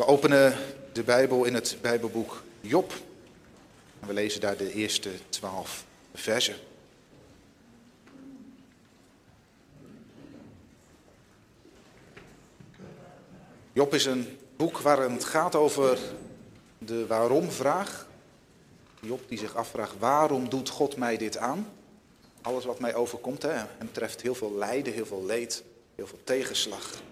We openen de Bijbel in het Bijbelboek Job. We lezen daar de eerste twaalf versen. Job is een boek waarin het gaat over de waarom-vraag. Job die zich afvraagt, waarom doet God mij dit aan? Alles wat mij overkomt, hè, hem treft heel veel lijden, heel veel leed, heel veel tegenslag.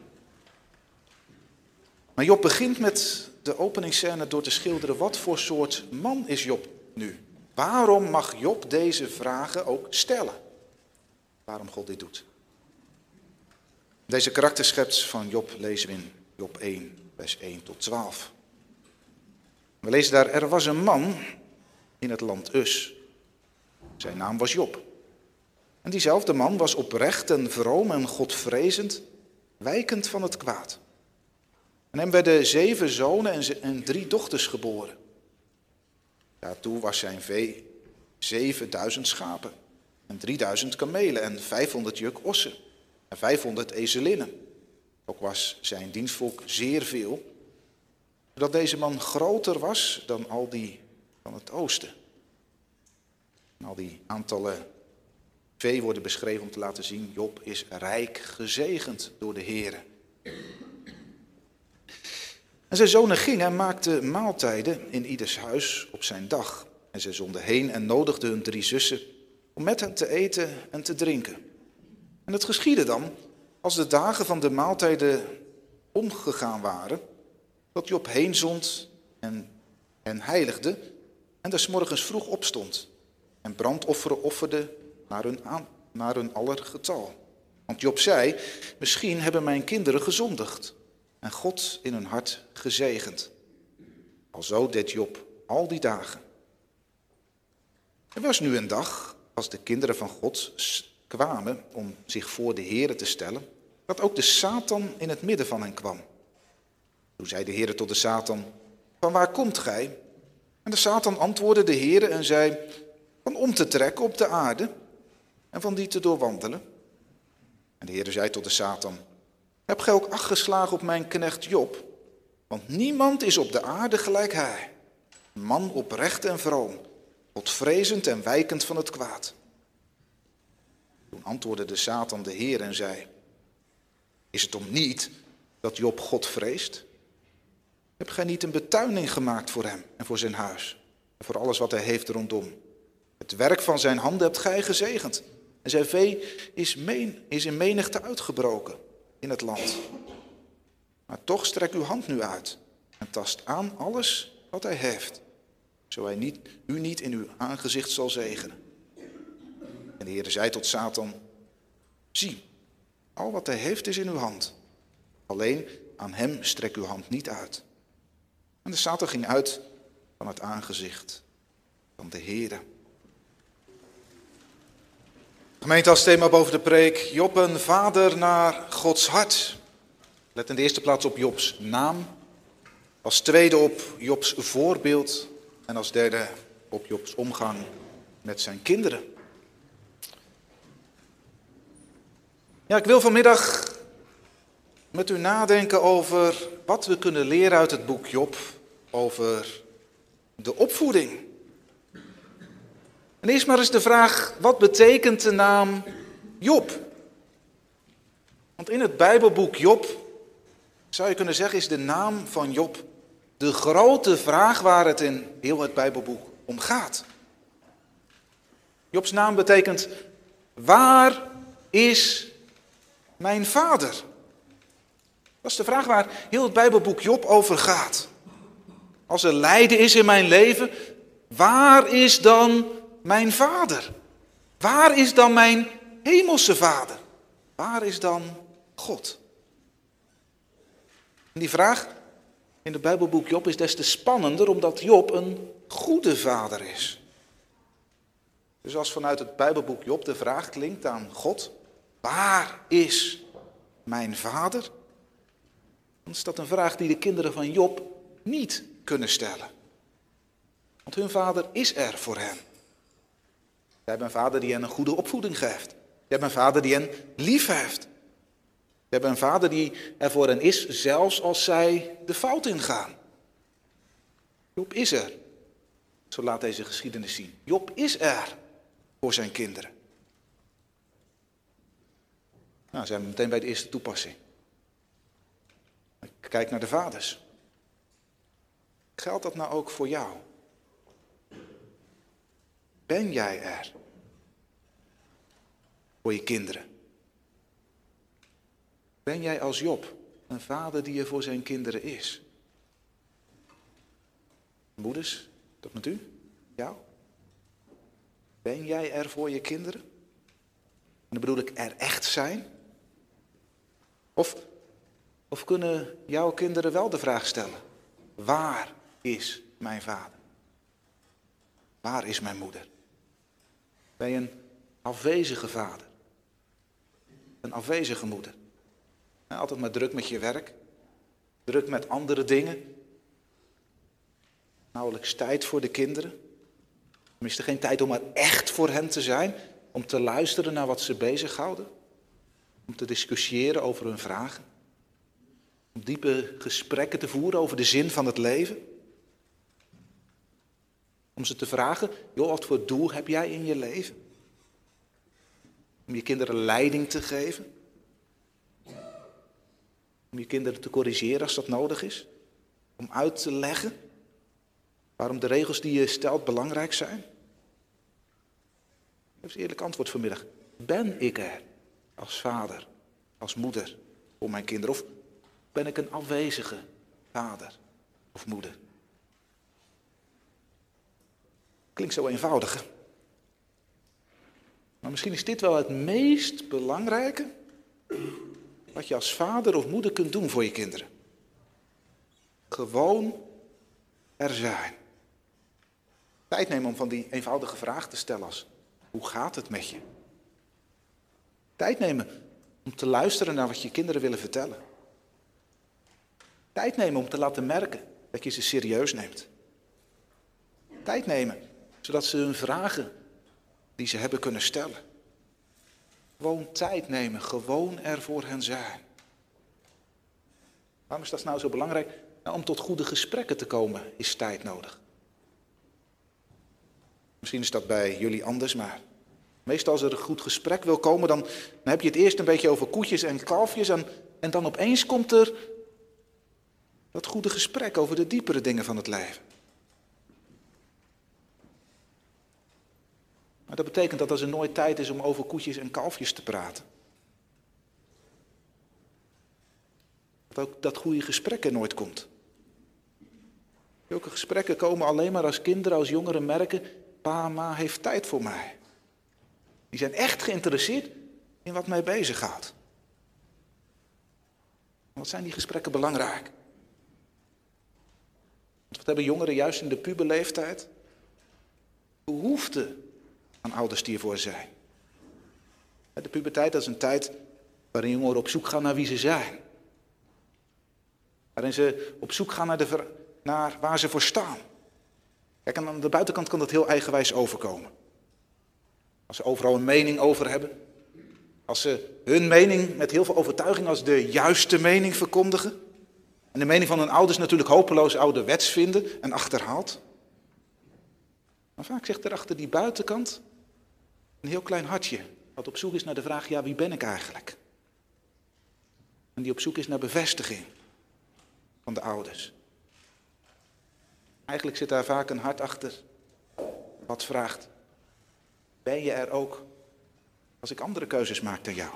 Maar Job begint met de openingsscène door te schilderen wat voor soort man is Job nu. Waarom mag Job deze vragen ook stellen? Waarom God dit doet. Deze karakterschets van Job lezen we in Job 1, vers 1 tot 12. We lezen daar, er was een man in het land Us. Zijn naam was Job. En diezelfde man was oprecht en vroom en godvrezend, wijkend van het kwaad. En hem werden zeven zonen en drie dochters geboren. Daartoe was zijn vee 7000 schapen en 3000 kamelen en 500 juk ossen en 500 ezelinnen. Ook was zijn dienstvolk zeer veel, zodat deze man groter was dan al die van het oosten. En al die aantallen vee worden beschreven om te laten zien, Job is rijk gezegend door de Heer. En zijn zonen gingen en maakten maaltijden in ieders huis op zijn dag. En zij zonden heen en nodigden hun drie zussen om met hen te eten en te drinken. En het geschiedde dan, als de dagen van de maaltijden omgegaan waren, dat Job heen zond en hen heiligde en des morgens vroeg opstond en brandofferen offerde naar hun, aan, naar hun aller getal. Want Job zei, misschien hebben mijn kinderen gezondigd en God in hun hart gezegend. Alzo deed Job al die dagen. Er was nu een dag, als de kinderen van God kwamen om zich voor de Here te stellen, dat ook de Satan in het midden van hen kwam. Toen zei de Heer tot de Satan, van waar komt gij? En de Satan antwoordde de Heer en zei, van om te trekken op de aarde en van die te doorwandelen. En de Heer zei tot de Satan, heb gij ook acht geslagen op mijn knecht Job? Want niemand is op de aarde gelijk hij. Een man oprecht en vroom, godvrezend en wijkend van het kwaad. Toen antwoordde de Satan de Heer en zei, is het om niet dat Job God vreest? Heb gij niet een betuining gemaakt voor hem en voor zijn huis en voor alles wat hij heeft rondom? Het werk van zijn handen hebt gij gezegend. En zijn vee is, meen, is in menigte uitgebroken in het land. Maar toch strek uw hand nu uit en tast aan alles wat hij heeft, zo hij niet, u niet in uw aangezicht zal zegenen. En de Heer zei tot Satan, zie, al wat hij heeft is in uw hand. Alleen aan hem strek uw hand niet uit. En de Satan ging uit van het aangezicht van de Heer. Gemeente als thema boven de preek, Job een vader naar Gods hart. Let in de eerste plaats op Jobs naam, als tweede op Jobs voorbeeld en als derde op Jobs omgang met zijn kinderen. Ja, ik wil vanmiddag met u nadenken over wat we kunnen leren uit het boek Job over de opvoeding. En eerst maar eens de vraag, wat betekent de naam Job? Want in het Bijbelboek Job, zou je kunnen zeggen, is de naam van Job de grote vraag waar het in heel het Bijbelboek om gaat. Jobs naam betekent, waar is mijn vader? Dat is de vraag waar heel het Bijbelboek Job over gaat. Als er lijden is in mijn leven, waar is dan mijn vader? Waar is dan mijn hemelse vader? Waar is dan God? En die vraag in het Bijbelboek Job is des te spannender omdat Job een goede vader is. Dus als vanuit het Bijbelboek Job de vraag klinkt aan God, waar is mijn vader? Dan is dat een vraag die de kinderen van Job niet kunnen stellen. Want hun vader is er voor hen. Jij hebt een vader die hen een goede opvoeding geeft. Je hebt een vader die hen lief heeft. We hebben een vader die er voor hen is, zelfs als zij de fout ingaan. Job is er. Zo laat deze geschiedenis zien. Job is er voor zijn kinderen. Nou, zijn we meteen bij de eerste toepassing. Kijk naar de vaders. Geldt dat nou ook voor jou? Ben jij er voor je kinderen? Ben jij als Job een vader die er voor zijn kinderen is? Moeders, dat met u? Jou? Ben jij er voor je kinderen? En dan bedoel ik er echt zijn? Of, of kunnen jouw kinderen wel de vraag stellen: waar is mijn vader? Waar is mijn moeder? Je een afwezige vader? Een afwezige moeder? Altijd maar druk met je werk, druk met andere dingen. Nauwelijks tijd voor de kinderen. Tenminste, geen tijd om er echt voor hen te zijn, om te luisteren naar wat ze bezighouden, om te discussiëren over hun vragen, om diepe gesprekken te voeren over de zin van het leven. Om ze te vragen, joh, wat voor doel heb jij in je leven? Om je kinderen leiding te geven. Om je kinderen te corrigeren als dat nodig is. Om uit te leggen waarom de regels die je stelt belangrijk zijn. Geef een eerlijk antwoord vanmiddag. Ben ik er als vader, als moeder voor mijn kinderen? Of ben ik een afwezige vader of moeder? Klinkt zo eenvoudig. Maar misschien is dit wel het meest belangrijke wat je als vader of moeder kunt doen voor je kinderen. Gewoon er zijn. Tijd nemen om van die eenvoudige vraag te stellen als, hoe gaat het met je? Tijd nemen om te luisteren naar wat je kinderen willen vertellen. Tijd nemen om te laten merken dat je ze serieus neemt. Tijd nemen zodat ze hun vragen die ze hebben kunnen stellen. Gewoon tijd nemen, gewoon er voor hen zijn. Waarom is dat nou zo belangrijk? Nou, om tot goede gesprekken te komen is tijd nodig. Misschien is dat bij jullie anders, maar meestal als er een goed gesprek wil komen, dan, dan heb je het eerst een beetje over koetjes en kalfjes en, en dan opeens komt er dat goede gesprek over de diepere dingen van het leven. Maar dat betekent dat als er nooit tijd is om over koetjes en kalfjes te praten. Dat ook dat goede gesprekken nooit komt. Zulke gesprekken komen alleen maar als kinderen, als jongeren merken, pa, ma heeft tijd voor mij. Die zijn echt geïnteresseerd in wat mij beziggaat. Wat zijn die gesprekken belangrijk? Wat hebben jongeren juist in de puberleeftijd? Behoefte aan ouders die ervoor zijn. De puberteit is een tijd waarin jongeren op zoek gaan naar wie ze zijn. Waarin ze op zoek gaan naar, de, naar waar ze voor staan. Kijk, aan de buitenkant kan dat heel eigenwijs overkomen. Als ze overal een mening over hebben. Als ze hun mening met heel veel overtuiging als de juiste mening verkondigen. En de mening van hun ouders natuurlijk hopeloos ouderwets vinden en achterhaald. Maar vaak zegt er achter die buitenkant een heel klein hartje, wat op zoek is naar de vraag, ja, wie ben ik eigenlijk? En die op zoek is naar bevestiging van de ouders. Eigenlijk zit daar vaak een hart achter wat vraagt, ben je er ook als ik andere keuzes maak dan jou?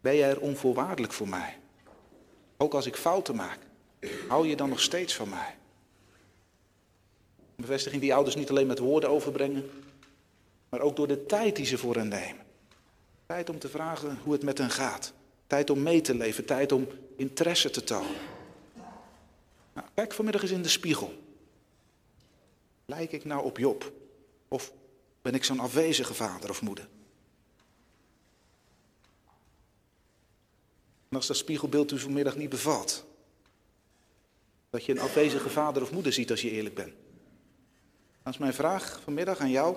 Ben je er onvoorwaardelijk voor mij? Ook als ik fouten maak, hou je dan nog steeds van mij? Een bevestiging die ouders niet alleen met woorden overbrengen, maar ook door de tijd die ze voor hen nemen. Tijd om te vragen hoe het met hen gaat. Tijd om mee te leven, tijd om interesse te tonen. Nou, kijk vanmiddag eens in de spiegel. Lijk ik nou op Job? Of ben ik zo'n afwezige vader of moeder? En als dat spiegelbeeld u vanmiddag niet bevalt, dat je een afwezige vader of moeder ziet als je eerlijk bent. Dan is mijn vraag vanmiddag aan jou,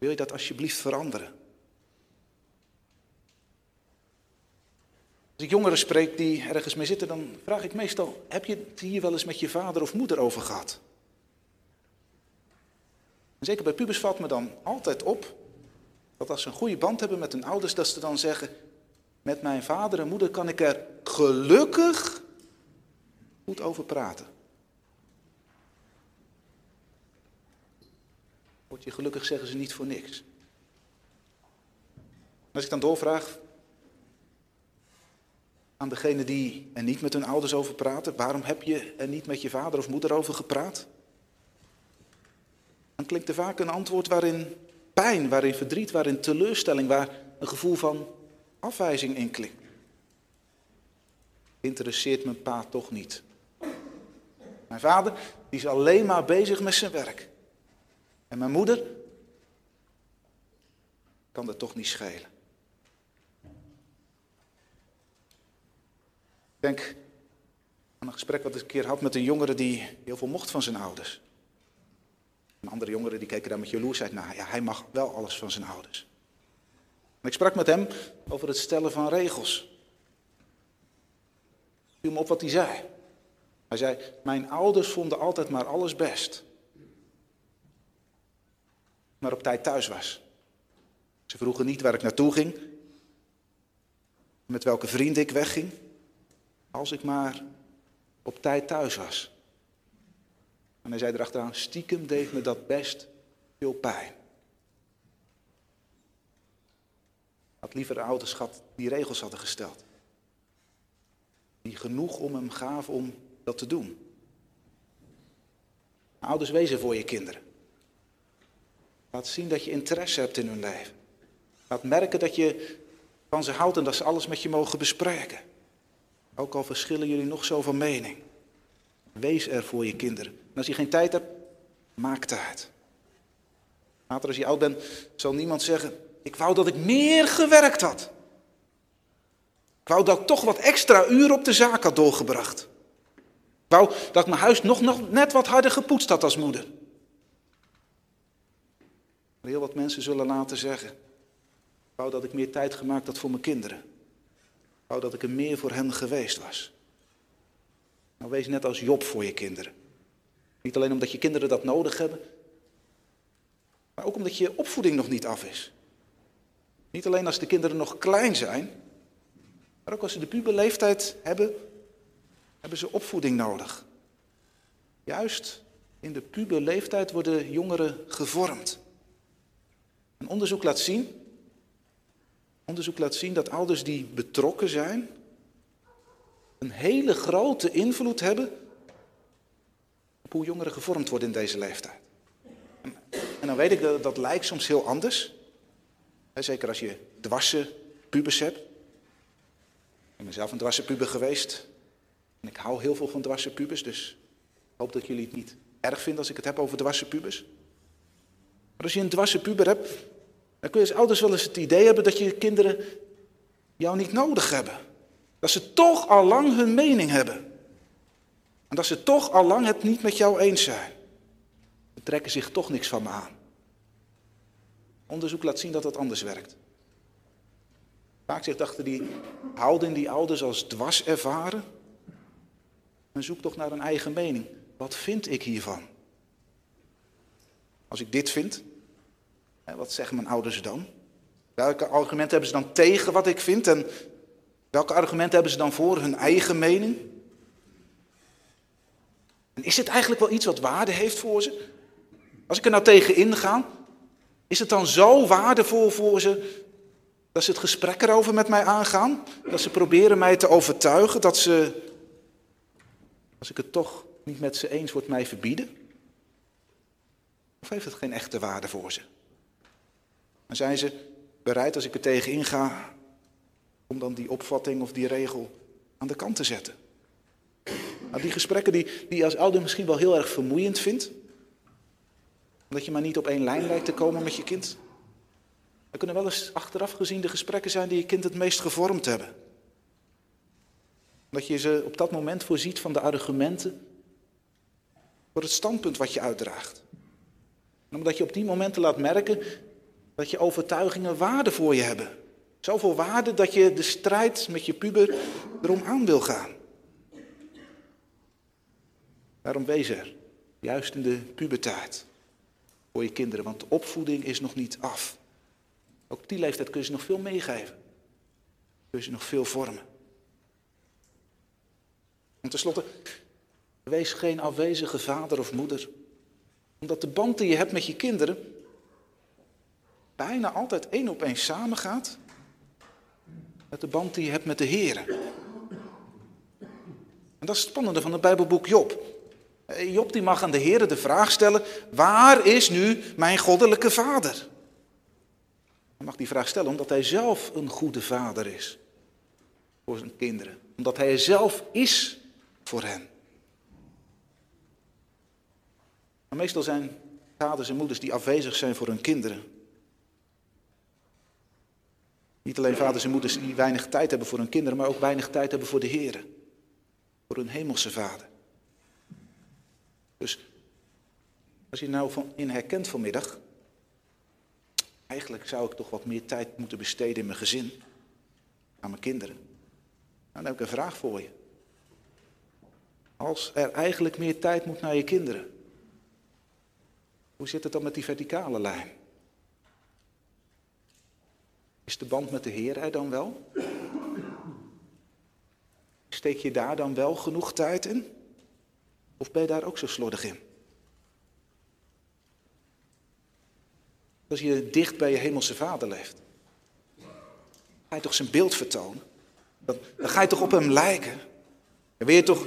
wil je dat alsjeblieft veranderen? Als ik jongeren spreek die ergens mee zitten, dan vraag ik meestal: heb je het hier wel eens met je vader of moeder over gehad? En zeker bij pubers valt me dan altijd op dat als ze een goede band hebben met hun ouders, dat ze dan zeggen: met mijn vader en moeder kan ik er gelukkig goed over praten. Word je gelukkig, zeggen ze niet voor niks. Als ik dan doorvraag aan degene die er niet met hun ouders over praten, waarom heb je er niet met je vader of moeder over gepraat? Dan klinkt er vaak een antwoord waarin pijn, waarin verdriet, waarin teleurstelling, waar een gevoel van afwijzing in klinkt. Interesseert mijn pa toch niet. Mijn vader die is alleen maar bezig met zijn werk. En mijn moeder kan dat toch niet schelen. Ik denk aan een gesprek wat ik een keer had met een jongere die heel veel mocht van zijn ouders. Een andere jongeren die keken daar met jaloersheid naar. Ja, hij mag wel alles van zijn ouders. Ik sprak met hem over het stellen van regels. Ik viel me op wat hij zei. Hij zei, mijn ouders vonden altijd maar alles best. Maar op tijd thuis was. Ze vroegen niet waar ik naartoe ging. Met welke vriend ik wegging. Als ik maar op tijd thuis was. En hij zei erachteraan, stiekem deed me dat best veel pijn. Had liever de ouders gehad die regels hadden gesteld. Die genoeg om hem gaven om dat te doen. Ouders wezen voor je kinderen. Laat zien dat je interesse hebt in hun leven. Laat merken dat je van ze houdt en dat ze alles met je mogen bespreken. Ook al verschillen jullie nog zo van mening. Wees er voor je kinderen. En als je geen tijd hebt, maak tijd. Later als je oud bent, zal niemand zeggen, ik wou dat ik meer gewerkt had. Ik wou dat ik toch wat extra uren op de zaak had doorgebracht. Ik wou dat mijn huis nog, nog net wat harder gepoetst had als moeder. Heel wat mensen zullen laten zeggen, ik wou dat ik meer tijd gemaakt had voor mijn kinderen. Ik wou dat ik er meer voor hen geweest was. Nou, wees net als Job voor je kinderen. Niet alleen omdat je kinderen dat nodig hebben, maar ook omdat je opvoeding nog niet af is. Niet alleen als de kinderen nog klein zijn, maar ook als ze de puberleeftijd hebben, hebben ze opvoeding nodig. Juist in de puberleeftijd worden jongeren gevormd. Een onderzoek laat zien, onderzoek laat zien dat ouders die betrokken zijn, een hele grote invloed hebben op hoe jongeren gevormd worden in deze leeftijd. En dan weet ik dat dat lijkt soms heel anders. Zeker als je dwarse pubers hebt. Ik ben zelf een dwarse puber geweest. En ik hou heel veel van dwarse pubers, dus ik hoop dat jullie het niet erg vinden als ik het heb over dwarse pubers. Maar als je een dwarse puber hebt, dan kun je als ouders wel eens het idee hebben dat je kinderen jou niet nodig hebben. Dat ze toch al lang hun mening hebben. En dat ze toch al lang het niet met jou eens zijn. Ze trekken zich toch niks van me aan. Onderzoek laat zien dat dat anders werkt. Vaak zich achter die houding die ouders als dwars ervaren. En zoek toch naar een eigen mening. Wat vind ik hiervan? Als ik dit vind, wat zeggen mijn ouders dan? Welke argumenten hebben ze dan tegen wat ik vind? En welke argumenten hebben ze dan voor hun eigen mening? En is dit eigenlijk wel iets wat waarde heeft voor ze? Als ik er nou tegen inga, is het dan zo waardevol voor ze dat ze het gesprek erover met mij aangaan? Dat ze proberen mij te overtuigen dat ze, als ik het toch niet met ze eens word, mij verbieden? Of heeft het geen echte waarde voor ze? En zijn ze bereid als ik er tegen inga om dan die opvatting of die regel aan de kant te zetten? Nou, die gesprekken die, die je als ouder misschien wel heel erg vermoeiend vindt, omdat je maar niet op één lijn lijkt te komen met je kind. Er kunnen wel eens achteraf gezien de gesprekken zijn die je kind het meest gevormd hebben. Dat je ze op dat moment voorziet van de argumenten voor het standpunt wat je uitdraagt. En omdat je op die momenten laat merken dat je overtuigingen waarde voor je hebben. Zoveel waarde dat je de strijd met je puber erom aan wil gaan. Daarom wees er, juist in de puberteit, voor je kinderen, want de opvoeding is nog niet af. Ook die leeftijd kun je ze nog veel meegeven. Kun je ze nog veel vormen. En tenslotte, wees geen afwezige vader of moeder. Omdat de band die je hebt met je kinderen bijna altijd één op één samengaat met de band die je hebt met de Heer. En dat is het spannende van het Bijbelboek Job. Eh, Job die mag aan de Heer de vraag stellen, waar is nu mijn goddelijke vader? Hij mag die vraag stellen omdat hij zelf een goede vader is voor zijn kinderen. Omdat hij zelf is voor hen. Meestal zijn vaders en moeders die afwezig zijn voor hun kinderen. Niet alleen vaders en moeders die weinig tijd hebben voor hun kinderen, maar ook weinig tijd hebben voor de Heer. Voor hun hemelse vader. Dus als je nou van in herkent vanmiddag, eigenlijk zou ik toch wat meer tijd moeten besteden in mijn gezin, aan mijn kinderen. Nou, dan heb ik een vraag voor je. Als er eigenlijk meer tijd moet naar je kinderen, hoe zit het dan met die verticale lijn? Is de band met de Heer er dan wel? Steek je daar dan wel genoeg tijd in? Of ben je daar ook zo slordig in? Als je dicht bij je hemelse vader leeft, ga je toch zijn beeld vertonen? Dan, ga je toch op hem lijken? Dan wil je toch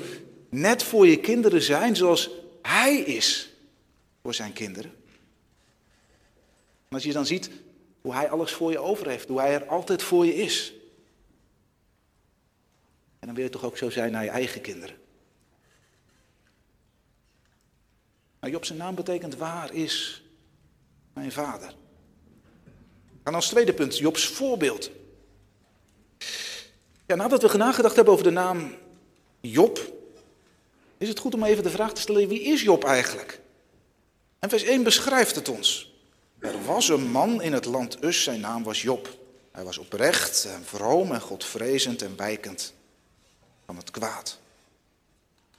net voor je kinderen zijn zoals hij is voor zijn kinderen? En als je dan ziet hoe hij alles voor je over heeft, hoe hij er altijd voor je is. En dan wil je toch ook zo zijn naar je eigen kinderen. Nou, Job zijn naam betekent waar is mijn vader. En als tweede punt, Jobs voorbeeld. Ja, nadat we nagedacht hebben over de naam Job, is het goed om even de vraag te stellen, wie is Job eigenlijk? En vers 1 beschrijft het ons. Er was een man in het land Us, zijn naam was Job. Hij was oprecht en vroom en godvrezend en wijkend van het kwaad.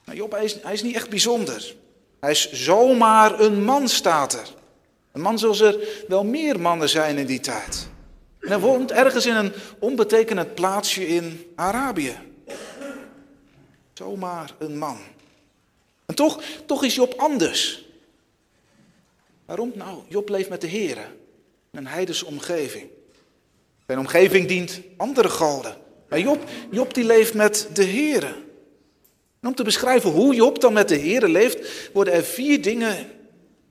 Nou, Job, hij is, hij is niet echt bijzonder. Hij is zomaar een man, staat er. Een man zoals er wel meer mannen zijn in die tijd. En hij woont ergens in een onbetekenend plaatsje in Arabië. Zomaar een man. En toch, toch is Job anders. Waarom? Nou, Job leeft met de Heer in een heidense omgeving. Zijn omgeving dient andere goden. Maar Job, Job die leeft met de Heer. En om te beschrijven hoe Job dan met de Heer leeft, worden er vier dingen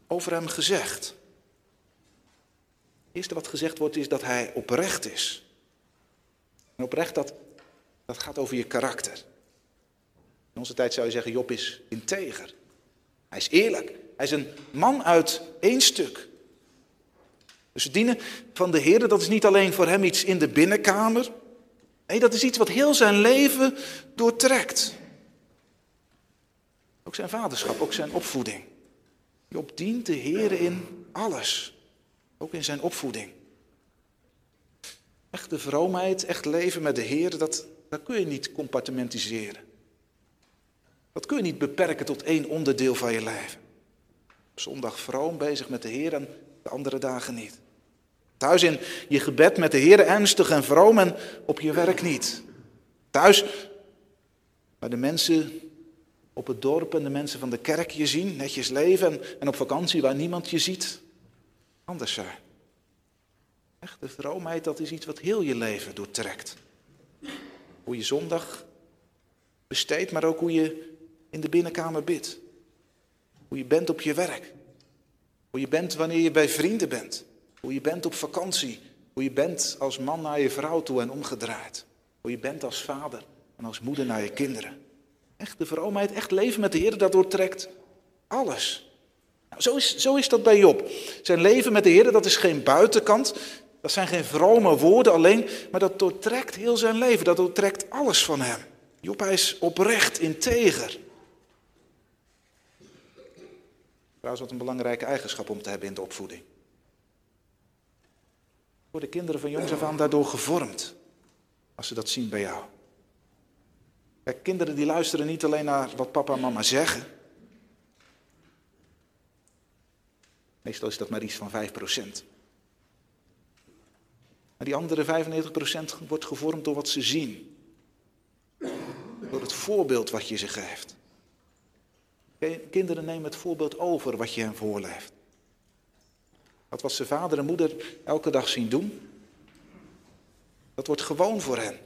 over hem gezegd. Het eerste wat gezegd wordt is dat hij oprecht is. En oprecht, dat, dat gaat over je karakter. In onze tijd zou je zeggen, Job is integer. Hij is eerlijk. Hij is een man uit één stuk. Dus dienen van de Heer, dat is niet alleen voor hem iets in de binnenkamer. Nee, dat is iets wat heel zijn leven doortrekt. Ook zijn vaderschap, ook zijn opvoeding. Job dient de Heer in alles. Ook in zijn opvoeding. Echte vroomheid, echt leven met de Heer, dat, dat kun je niet compartimentiseren. Dat kun je niet beperken tot één onderdeel van je leven. Zondag vroom bezig met de Heer en de andere dagen niet. Thuis in je gebed met de Heer ernstig en vroom en op je werk niet. Thuis waar de mensen op het dorp en de mensen van de kerk je zien, netjes leven en, op vakantie waar niemand je ziet, anders zijn. Echte vroomheid, dat is iets wat heel je leven doortrekt. Hoe je zondag besteedt, maar ook hoe je in de binnenkamer bidt. Hoe je bent op je werk. Hoe je bent wanneer je bij vrienden bent. Hoe je bent op vakantie. Hoe je bent als man naar je vrouw toe en omgedraaid. Hoe je bent als vader en als moeder naar je kinderen. Echt de vroomheid, echt leven met de Heer, dat doortrekt alles. Nou, zo, is, zo is dat bij Job. Zijn leven met de Heer, dat is geen buitenkant. Dat zijn geen vrome woorden alleen, maar dat doortrekt heel zijn leven. Dat doortrekt alles van hem. Job, hij is oprecht, integer. Trouwens, wat een belangrijke eigenschap om te hebben in de opvoeding. Worden kinderen van jongs af aan daardoor gevormd? Als ze dat zien bij jou. Kijk, kinderen die luisteren niet alleen naar wat papa en mama zeggen. Meestal is dat maar iets van 5%. Maar die andere 95% wordt gevormd door wat ze zien. Door het voorbeeld wat je ze geeft. Kinderen nemen het voorbeeld over wat je hen voorleeft. Dat wat ze vader en moeder elke dag zien doen, dat wordt gewoon voor hen.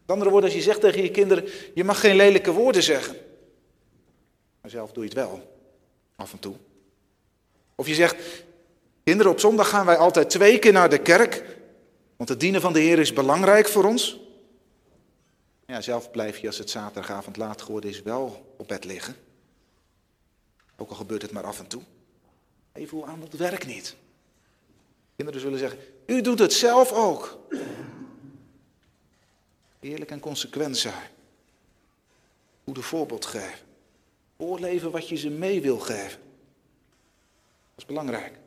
Met andere woorden, als je zegt tegen je kinderen, je mag geen lelijke woorden zeggen. Maar zelf doe je het wel, af en toe. Of je zegt, kinderen, op zondag gaan wij altijd twee keer naar de kerk, want het dienen van de Heer is belangrijk voor ons. Ja, zelf blijf je als het zaterdagavond laat geworden is wel op bed liggen. Ook al gebeurt het maar af en toe. Even hoe aan het werkt niet. Kinderen zullen zeggen, u doet het zelf ook. Eerlijk en consequent zijn. Goede voorbeeld geven. Voorleven wat je ze mee wil geven. Dat is belangrijk.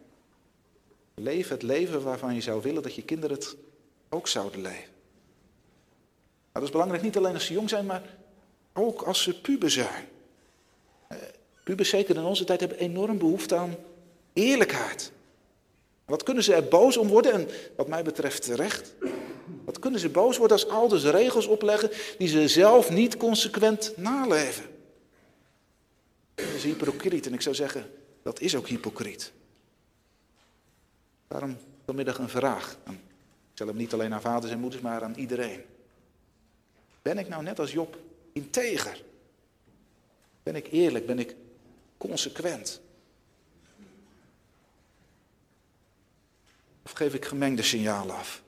Leef het leven waarvan je zou willen dat je kinderen het ook zouden leven. Nou, dat is belangrijk niet alleen als ze jong zijn, maar ook als ze puber zijn. Eh, pubers, zeker in onze tijd, hebben enorm behoefte aan eerlijkheid. Wat kunnen ze er boos om worden? En wat mij betreft terecht. Wat kunnen ze boos worden als ouders regels opleggen die ze zelf niet consequent naleven? Dat is hypocriet en ik zou zeggen, dat is ook hypocriet. Daarom vanmiddag een vraag. Ik stel hem niet alleen aan vaders en moeders, maar aan iedereen. Ben ik nou net als Job integer? Ben ik eerlijk? Ben ik consequent? Of geef ik gemengde signalen af?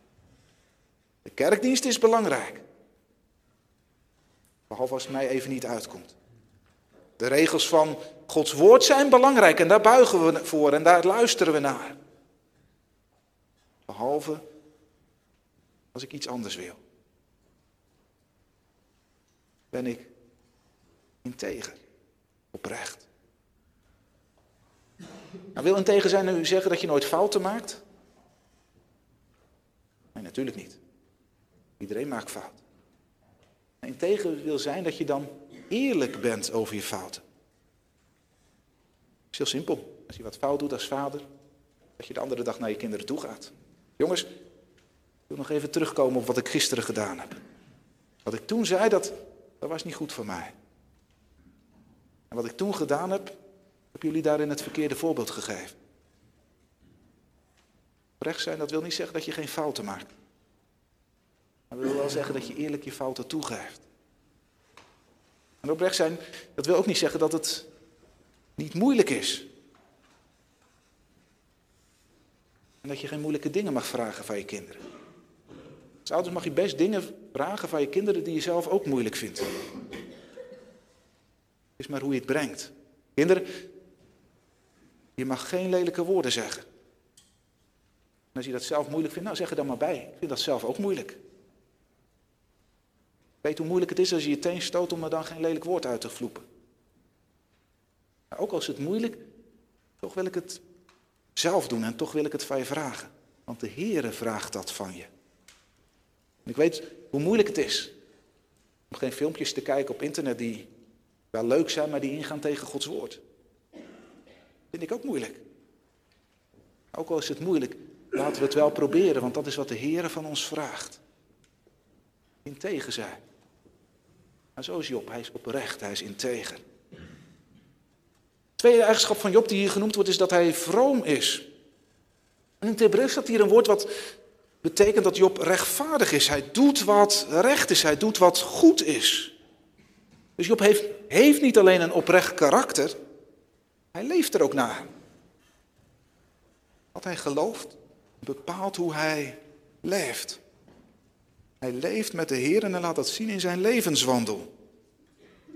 De kerkdienst is belangrijk. Behalve als het mij even niet uitkomt. De regels van Gods woord zijn belangrijk en daar buigen we voor en daar luisteren we naar. Behalve als ik iets anders wil. Ben ik integer, oprecht. Nou, wil integer zijn nu zeggen dat je nooit fouten maakt? Nee, natuurlijk niet. Iedereen maakt fouten. Integer wil zijn dat je dan eerlijk bent over je fouten. Het is heel simpel. Als je wat fout doet als vader, dat je de andere dag naar je kinderen toe gaat. Jongens, ik wil nog even terugkomen op wat ik gisteren gedaan heb. Wat ik toen zei, dat, dat was niet goed voor mij. En wat ik toen gedaan heb, heb jullie daarin het verkeerde voorbeeld gegeven. Recht zijn, dat wil niet zeggen dat je geen fouten maakt. Maar dat wil wel zeggen dat je eerlijk je fouten toegeeft. En oprecht zijn, dat wil ook niet zeggen dat het niet moeilijk is. En dat je geen moeilijke dingen mag vragen van je kinderen. Ouders mag je best dingen vragen van je kinderen die je zelf ook moeilijk vindt. Is maar hoe je het brengt. Kinderen, je mag geen lelijke woorden zeggen. En als je dat zelf moeilijk vindt, nou zeg er dan maar bij. Ik vind dat zelf ook moeilijk. Weet hoe moeilijk het is als je je teen stoot om er dan geen lelijk woord uit te vloepen. Maar ook als het moeilijk, toch wil ik het zelf doen en toch wil ik het van je vragen. Want de Heere vraagt dat van je. Ik weet hoe moeilijk het is om geen filmpjes te kijken op internet die wel leuk zijn, maar die ingaan tegen Gods woord. Vind ik ook moeilijk. Ook al is het moeilijk, laten we het wel proberen, want dat is wat de Heere van ons vraagt. Integer zijn. Maar zo is Job, hij is oprecht, hij is integer. De tweede eigenschap van Job die hier genoemd wordt, is dat hij vroom is. En in het Hebreeuws staat hier een woord wat betekent dat Job rechtvaardig is. Hij doet wat recht is, hij doet wat goed is. Dus Job heeft, heeft niet alleen een oprecht karakter, hij leeft er ook naar. Wat hij gelooft bepaalt hoe hij leeft. Hij leeft met de Heer en hij laat dat zien in zijn levenswandel.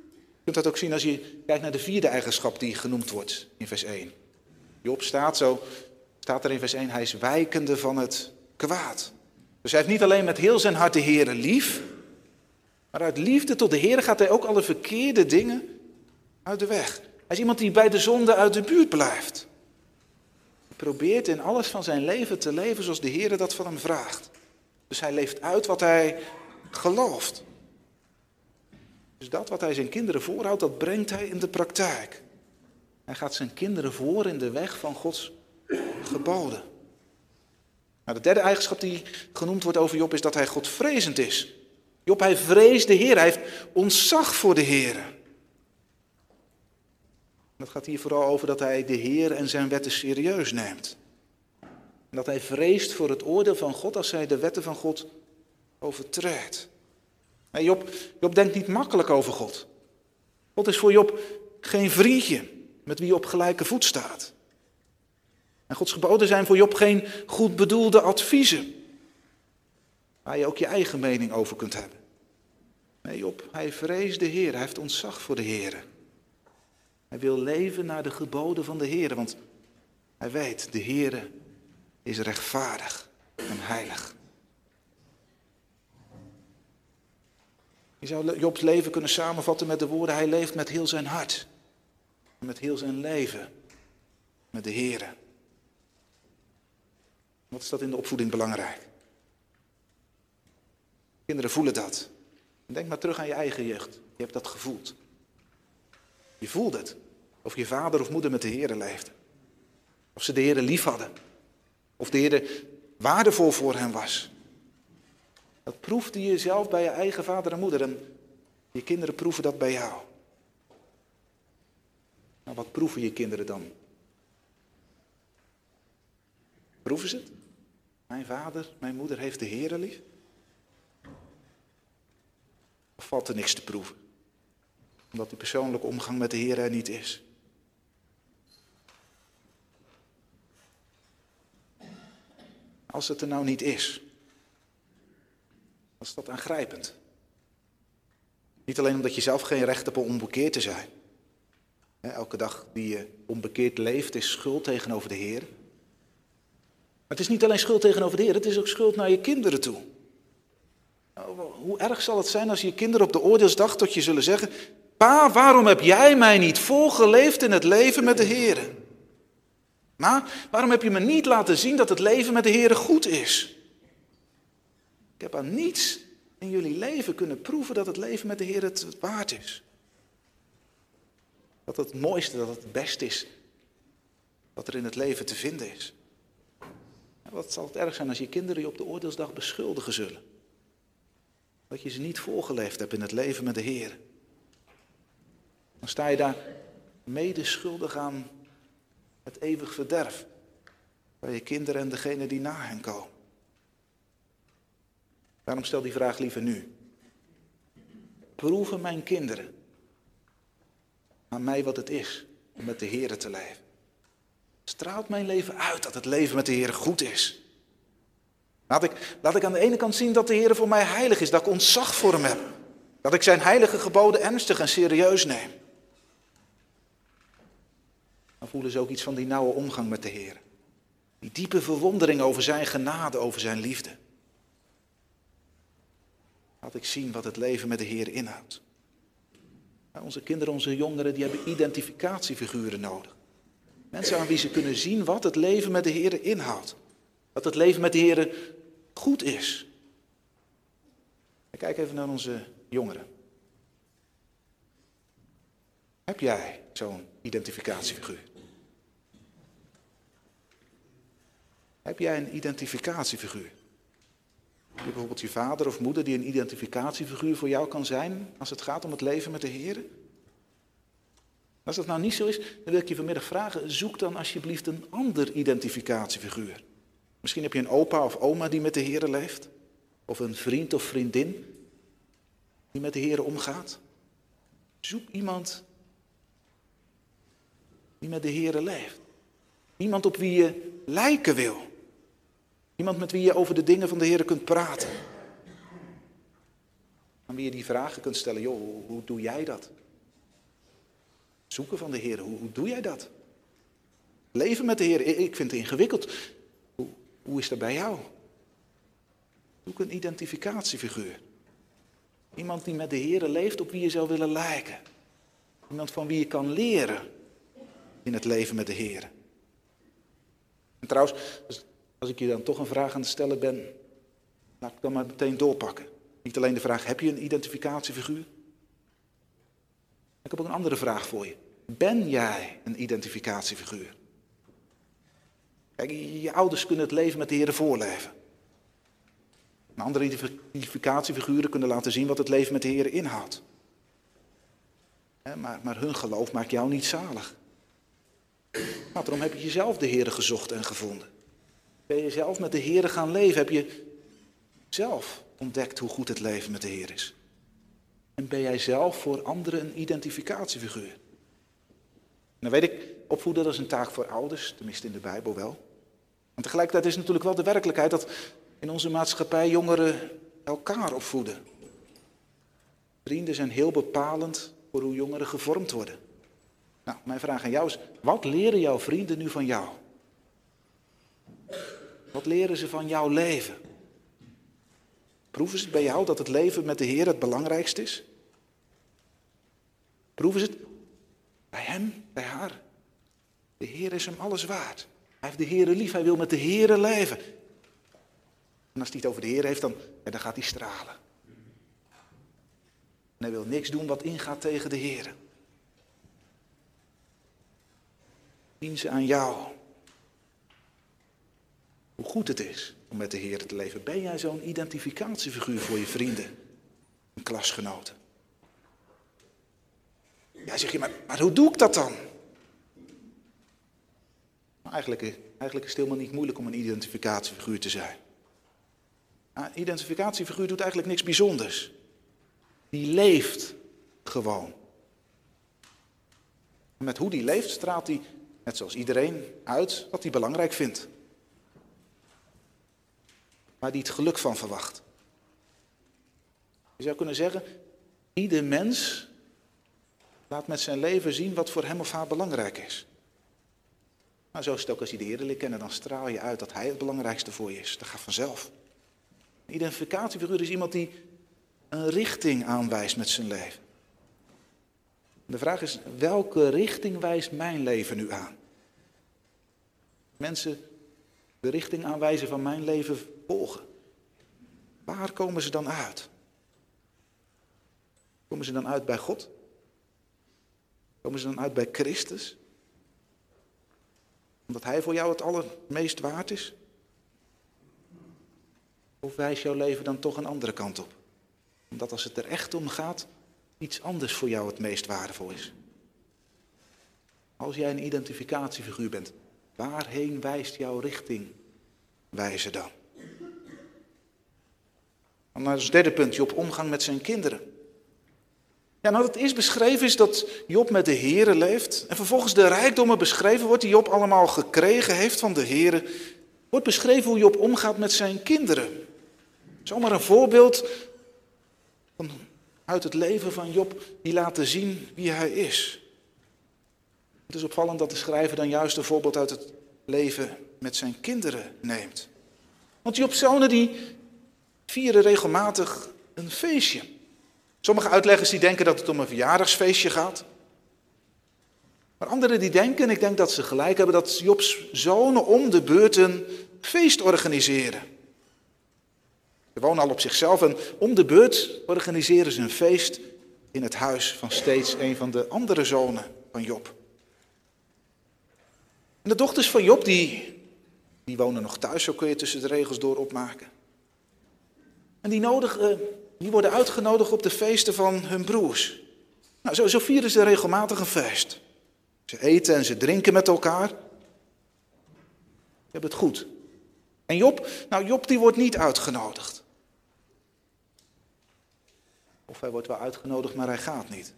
Je kunt dat ook zien als je kijkt naar de vierde eigenschap die genoemd wordt in vers 1. Job staat zo, staat er in vers 1, hij is wijkende van het kwaad. Dus hij heeft niet alleen met heel zijn hart de Heer lief, maar uit liefde tot de Heer gaat hij ook alle verkeerde dingen uit de weg. Hij is iemand die bij de zonde uit de buurt blijft. Hij probeert in alles van zijn leven te leven zoals de Heer dat van hem vraagt. Dus hij leeft uit wat hij gelooft. Dus dat wat hij zijn kinderen voorhoudt, dat brengt hij in de praktijk. Hij gaat zijn kinderen voor in de weg van Gods geboden. Nou, de derde eigenschap die genoemd wordt over Job is dat hij godvrezend is. Job, hij vreest de Heer, hij heeft ontzag voor de Heer. Dat gaat hier vooral over dat hij de Heer en zijn wetten serieus neemt. Dat hij vreest voor het oordeel van God als hij de wetten van God overtreedt. Job, Job denkt niet makkelijk over God. God is voor Job geen vriendje met wie je op gelijke voet staat. En Gods geboden zijn voor Job geen goed bedoelde adviezen. Waar je ook je eigen mening over kunt hebben. Nee, Job, hij vreest de Heer. Hij heeft ontzag voor de Heer. Hij wil leven naar de geboden van de Heer. Want hij weet, de Heer is rechtvaardig en heilig. Je zou Jobs leven kunnen samenvatten met de woorden: Hij leeft met heel zijn hart. Met heel zijn leven. Met de Heer. Wat is dat in de opvoeding belangrijk? Kinderen voelen dat. Denk maar terug aan je eigen jeugd. Je hebt dat gevoeld. Je voelt het. Of je vader of moeder met de Heer leefde. Of ze de Heer lief hadden. Of de Heer waardevol voor hen was. Dat proefde je zelf bij je eigen vader en moeder. En je kinderen proeven dat bij jou. Nou, wat proeven je kinderen dan? Proeven ze het? Mijn vader, mijn moeder heeft de Heer lief? Of valt er niks te proeven? Omdat die persoonlijke omgang met de Heer er niet is. Als het er nou niet is, was dat aangrijpend. Niet alleen omdat je zelf geen recht hebt om onbekeerd te zijn. Elke dag die je onbekeerd leeft is schuld tegenover de Heer. Maar het is niet alleen schuld tegenover de Heer, het is ook schuld naar je kinderen toe. Nou, hoe erg zal het zijn als je kinderen op de oordeelsdag tot je zullen zeggen: Pa, waarom heb jij mij niet volgeleefd in het leven met de Heer? Maar waarom heb je me niet laten zien dat het leven met de Heer goed is? Ik heb aan niets in jullie leven kunnen proeven dat het leven met de Heer het waard is. Dat het mooiste, dat het beste is wat er in het leven te vinden is. Wat zal het erg zijn als je kinderen je op de oordeelsdag beschuldigen zullen? Dat je ze niet voorgeleefd hebt in het leven met de Heer. Dan sta je daar medeschuldig aan het eeuwig verderf. Bij je kinderen en degene die na hen komen. Daarom stel die vraag liever nu. Proeven mijn kinderen aan mij wat het is om met de Heer te leven? Straalt mijn leven uit dat het leven met de Heer goed is? Laat ik, laat ik aan de ene kant zien dat de Heer voor mij heilig is, dat ik ontzag voor hem heb. Dat ik zijn heilige geboden ernstig en serieus neem. Dan voelen ze ook iets van die nauwe omgang met de Heer. Die diepe verwondering over zijn genade, over zijn liefde. Laat ik zien wat het leven met de Heer inhoudt. Onze kinderen, onze jongeren, die hebben identificatiefiguren nodig. Mensen aan wie ze kunnen zien wat het leven met de Heer inhoudt. Dat het leven met de Heer goed is. kijk even naar onze jongeren. Heb jij zo'n identificatiefiguur? Heb jij een identificatiefiguur? Heb je bijvoorbeeld je vader of moeder die een identificatiefiguur voor jou kan zijn als het gaat om het leven met de Heer? Als dat nou niet zo is, dan wil ik je vanmiddag vragen, zoek dan alsjeblieft een ander identificatiefiguur. Misschien heb je een opa of oma die met de Heer leeft. Of een vriend of vriendin die met de Heer omgaat. Zoek iemand die met de Heer leeft. Iemand op wie je lijken wil. Iemand met wie je over de dingen van de Heer kunt praten. Aan wie je die vragen kunt stellen. Joh, hoe, doe jij dat? Zoeken van de Heer, hoe, hoe doe jij dat? Leven met de Heer, ik vind het ingewikkeld. Hoe, hoe is dat bij jou? Zoek een identificatiefiguur. Iemand die met de Heer leeft, op wie je zou willen lijken. Iemand van wie je kan leren in het leven met de Heer. En trouwens, als ik je dan toch een vraag aan het stellen ben, laat ik dan maar meteen doorpakken. Niet alleen de vraag, heb je een identificatiefiguur? Ik heb ook een andere vraag voor je. Ben jij een identificatiefiguur? Kijk, je ouders kunnen het leven met de Heer voorleven. andere identificatiefiguren kunnen laten zien wat het leven met de Heer inhoudt. Maar, maar hun geloof maakt jou niet zalig. Daarom heb je jezelf de Heer gezocht en gevonden. Ben je zelf met de Heer gaan leven? Heb je zelf ontdekt hoe goed het leven met de Heer is? En ben jij zelf voor anderen een identificatiefiguur? dan weet ik, opvoeden is een taak voor ouders, tenminste in de Bijbel wel. Maar tegelijkertijd is natuurlijk wel de werkelijkheid dat in onze maatschappij jongeren elkaar opvoeden. Vrienden zijn heel bepalend voor hoe jongeren gevormd worden. Nou, mijn vraag aan jou is, wat leren jouw vrienden nu van jou? Wat leren ze van jouw leven? Proeven ze het bij jou dat het leven met de Heer het belangrijkste is? Proeven ze het bij hem, bij haar? De Heer is hem alles waard. Hij heeft de Heer lief, hij wil met de Heer leven. En als hij het over de Heer heeft, dan, dan gaat hij stralen. En hij wil niks doen wat ingaat tegen de Heer. Zien ze aan jou hoe goed het is om met de Heer te leven. Ben jij zo'n identificatiefiguur voor je vrienden en klasgenoten? Ja, zeg je, maar, maar hoe doe ik dat dan? eigenlijk, eigenlijk is het helemaal niet moeilijk om een identificatiefiguur te zijn. Een identificatiefiguur doet eigenlijk niks bijzonders. Die leeft gewoon. Met hoe die leeft straalt hij, net zoals iedereen, uit wat hij belangrijk vindt. Waar hij het geluk van verwacht. Je zou kunnen zeggen, ieder mens laat met zijn leven zien wat voor hem of haar belangrijk is. Maar zo is het als je de kennen, dan straal je uit dat Hij het belangrijkste voor je is. Dat gaat vanzelf. Een identificatiefiguur is iemand die een richting aanwijst met zijn leven. De vraag is, welke richting wijst mijn leven nu aan? Mensen de richting aanwijzen van mijn leven volgen. Waar komen ze dan uit? Komen ze dan uit bij God? Komen ze dan uit bij Christus? Omdat Hij voor jou het allermeest waard is? Of wijst jouw leven dan toch een andere kant op? Omdat als het er echt om gaat, iets anders voor jou het meest waardevol is. Als jij een identificatiefiguur bent, waarheen wijst jouw richting wijzen dan? Dan naar het derde punt, op omgang met zijn kinderen. Ja, nou, het eerst beschreven is dat Job met de Here leeft. En vervolgens de rijkdommen beschreven wordt die Job allemaal gekregen heeft van de Here. Wordt beschreven hoe Job omgaat met zijn kinderen. Zomaar een voorbeeld van, uit het leven van Job die laten zien wie hij is. Het is opvallend dat de schrijver dan juist een voorbeeld uit het leven met zijn kinderen neemt. Want Job's zonen die vieren regelmatig een feestje. Sommige uitleggers die denken dat het om een verjaardagsfeestje gaat. Maar anderen die denken, en ik denk dat ze gelijk hebben, dat Jobs zonen om de beurt een feest organiseren. Ze wonen al op zichzelf en om de beurt organiseren ze een feest in het huis van steeds een van de andere zonen van Job. En de dochters van Job, die, die wonen nog thuis, zo kun je tussen de regels door opmaken. En die nodigen die worden uitgenodigd op de feesten van hun broers. Nou, zo, zo vieren ze regelmatig een feest. Ze eten en ze drinken met elkaar. Ze hebben het goed. En Job, nou Job die wordt niet uitgenodigd. Of hij wordt wel uitgenodigd, maar hij gaat niet.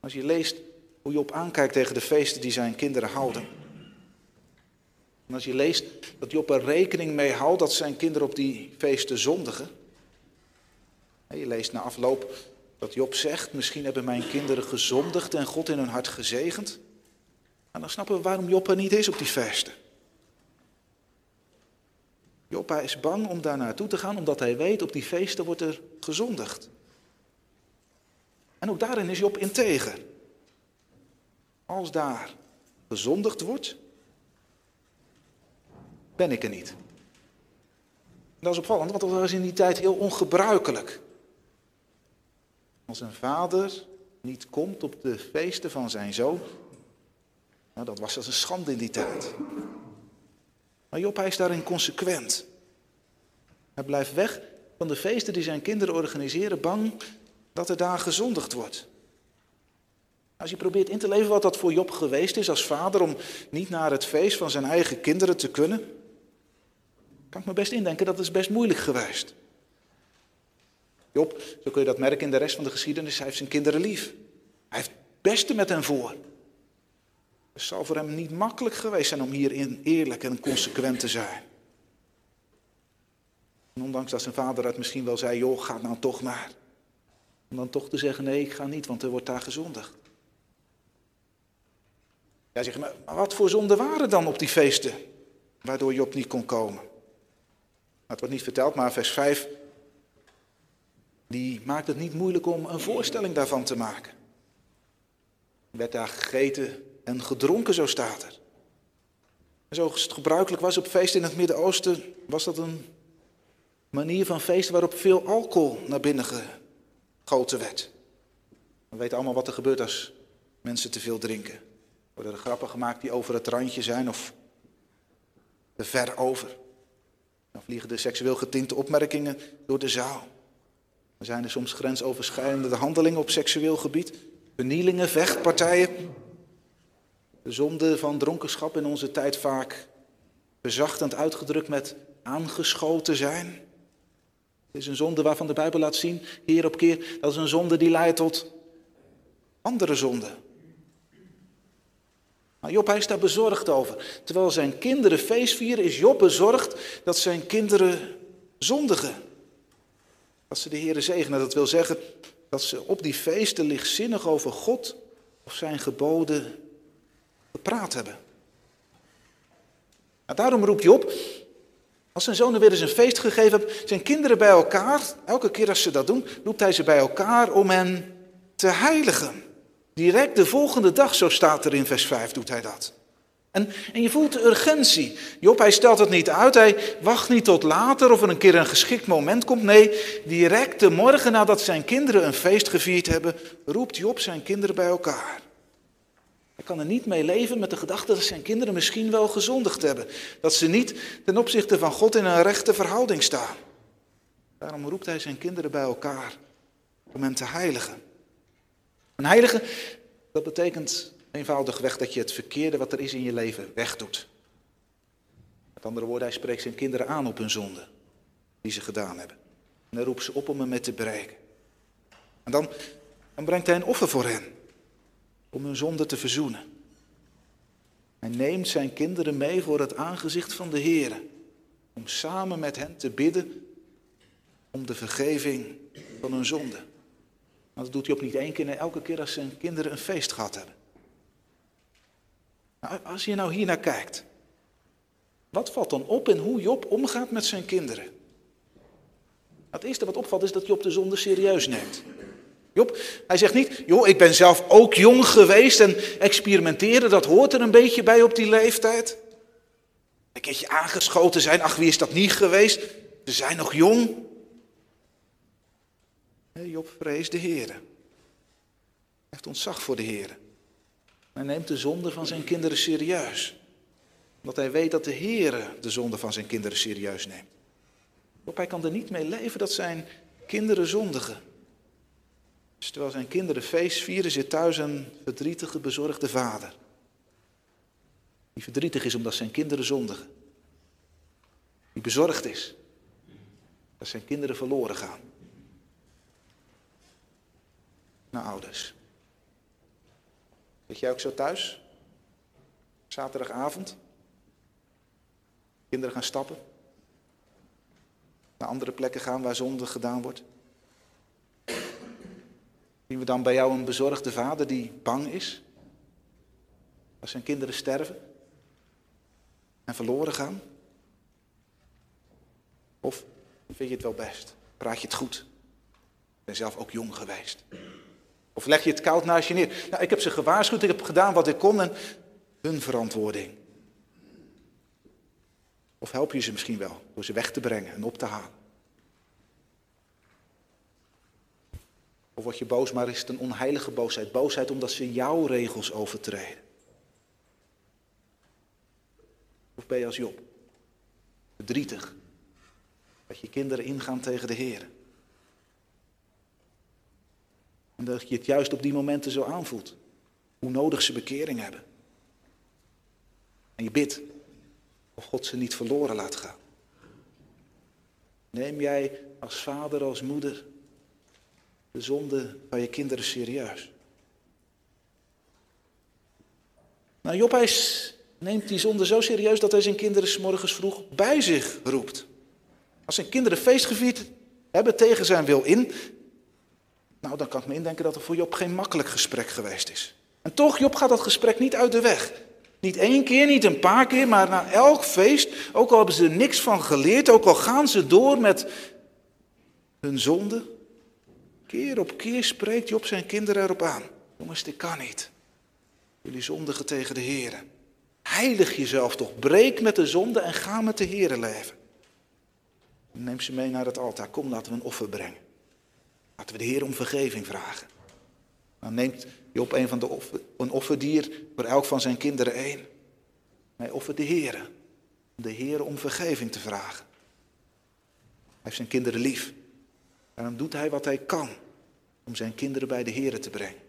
Als je leest hoe Job aankijkt tegen de feesten die zijn kinderen houden. En als je leest dat Job er rekening mee houdt dat zijn kinderen op die feesten zondigen. Je leest na afloop dat Job zegt, misschien hebben mijn kinderen gezondigd en God in hun hart gezegend. En dan snappen we waarom Job er niet is op die feesten. Job is bang om daar naartoe te gaan, omdat hij weet, op die feesten wordt er gezondigd. En ook daarin is Job integer. Als daar gezondigd wordt, ben ik er niet. Dat is opvallend, want dat was in die tijd heel ongebruikelijk. Als een vader niet komt op de feesten van zijn zoon, nou, dat was als een schande in die tijd. Maar Job, hij is daarin consequent. Hij blijft weg van de feesten die zijn kinderen organiseren, bang dat er daar gezondigd wordt. Als je probeert in te leven wat dat voor Job geweest is als vader om niet naar het feest van zijn eigen kinderen te kunnen, kan ik me best indenken dat is best moeilijk geweest. Job, zo kun je dat merken in de rest van de geschiedenis, hij heeft zijn kinderen lief. Hij heeft het beste met hen voor. Het zal voor hem niet makkelijk geweest zijn om hierin eerlijk en consequent te zijn. Ondanks dat zijn vader het misschien wel zei, joh, ga nou toch maar. Om dan toch te zeggen, nee, ik ga niet, want er wordt daar gezondigd. Ja, zeg maar, wat voor zonden waren dan op die feesten, waardoor Job niet kon komen? Nou, het wordt niet verteld, maar vers 5, die maakt het niet moeilijk om een voorstelling daarvan te maken. Er werd daar gegeten en gedronken, zo staat er. En zoals het gebruikelijk was op feesten in het Midden-Oosten, was dat een manier van feesten waarop veel alcohol naar binnen gegoten werd. We weten allemaal wat er gebeurt als mensen te veel drinken. Worden er grappen gemaakt die over het randje zijn of te ver over. Dan vliegen de seksueel getinte opmerkingen door de zaal. Er zijn er soms grensoverschrijdende handelingen op seksueel gebied. Vernielingen, vechtpartijen. De zonde van dronkenschap in onze tijd vaak bezachtend uitgedrukt met aangeschoten zijn. Het is een zonde waarvan de Bijbel laat zien, keer op keer, dat is een zonde die leidt tot andere zonden. Maar Job, hij is daar bezorgd over. Terwijl zijn kinderen feest vieren, is Job bezorgd dat zijn kinderen zondigen. Dat ze de Heer zegenen. Dat wil zeggen dat ze op die feesten lichtzinnig over God of zijn geboden gepraat hebben. Nou, daarom roept Job, als zijn zonen weer eens een feest gegeven hebben, zijn kinderen bij elkaar, elke keer als ze dat doen, roept hij ze bij elkaar om hen te heiligen. Direct de volgende dag, zo staat er in vers 5, doet hij dat. En, en, je voelt de urgentie. Job, hij stelt het niet uit, hij wacht niet tot later of er een keer een geschikt moment komt. Nee, direct de morgen nadat zijn kinderen een feest gevierd hebben, roept Job zijn kinderen bij elkaar. Hij kan er niet mee leven met de gedachte dat zijn kinderen misschien wel gezondigd hebben. Dat ze niet ten opzichte van God in een rechte verhouding staan. Daarom roept hij zijn kinderen bij elkaar om hen te heiligen. Een heilige, dat betekent eenvoudigweg dat je het verkeerde wat er is in je leven wegdoet. Met andere woorden, hij spreekt zijn kinderen aan op hun zonde die ze gedaan hebben. En hij roept ze op om hem met te bereiken. En dan, dan brengt hij een offer voor hen om hun zonde te verzoenen. Hij neemt zijn kinderen mee voor het aangezicht van de Heer, om samen met hen te bidden om de vergeving van hun zonde. Maar dat doet hij op niet één keer, elke keer als zijn kinderen een feest gehad hebben. Nou, als je nou hier naar kijkt, wat valt dan op in hoe Job omgaat met zijn kinderen? Het eerste wat opvalt is dat Job de zonde serieus neemt. Job, hij zegt niet, joh, ik ben zelf ook jong geweest en experimenteren, dat hoort er een beetje bij op die leeftijd. Een keertje aangeschoten zijn, ach wie is dat niet geweest? Ze zijn nog jong. Job vreest de Heer. Hij heeft ontzag voor de Heer. Hij neemt de zonde van zijn kinderen serieus. Omdat hij weet dat de Heer de zonde van zijn kinderen serieus neemt. Job, hij kan er niet mee leven dat zijn kinderen zondigen. Dus terwijl zijn kinderen feest vieren, zit thuis een verdrietige, bezorgde vader. Die verdrietig is omdat zijn kinderen zondigen. Die bezorgd is dat zijn kinderen verloren gaan. Nou, ouders. Zit jij ook zo thuis? Zaterdagavond? Kinderen gaan stappen? Naar andere plekken gaan waar zonde gedaan wordt? Zien we dan bij jou een bezorgde vader die bang is? Als zijn kinderen sterven en verloren gaan? Of vind je het wel best? Praat je het goed? Ik ben zelf ook jong geweest. Of leg je het koud naast je neer? Nou, ik heb ze gewaarschuwd, ik heb gedaan wat ik kon en hun verantwoording. Of help je ze misschien wel door ze weg te brengen en op te halen? Of word je boos, maar is het een onheilige boosheid? Boosheid omdat ze jouw regels overtreden. Of ben je als Job? Verdrietig. Dat je kinderen ingaan tegen de Heer. En dat je het juist op die momenten zo aanvoelt. Hoe nodig ze bekering hebben. En je bidt of God ze niet verloren laat gaan. Neem jij als vader, als moeder de zonde van je kinderen serieus? Nou, Job hij neemt die zonde zo serieus dat hij zijn kinderen s morgens vroeg bij zich roept. Als zijn kinderen feest gevierd hebben tegen zijn wil in, nou dan kan ik me indenken dat er voor Job geen makkelijk gesprek geweest is. En toch, Job gaat dat gesprek niet uit de weg. Niet één keer, niet een paar keer, maar na elk feest, ook al hebben ze er niks van geleerd, ook al gaan ze door met hun zonde, keer op keer spreekt Job zijn kinderen erop aan. Jongens, dit kan niet. Jullie zondigen tegen de Heer. Heilig jezelf toch, breek met de zonde en ga met de Heer leven. Neem ze mee naar het altaar. Kom, laten we een offer brengen. Laten we de Heer om vergeving vragen. Dan neemt Job een, van de een offerdier voor elk van zijn kinderen één. Hij offert de Heer. De Heer om vergeving te vragen. Hij heeft zijn kinderen lief. Dan doet hij wat hij kan om zijn kinderen bij de Heer te brengen.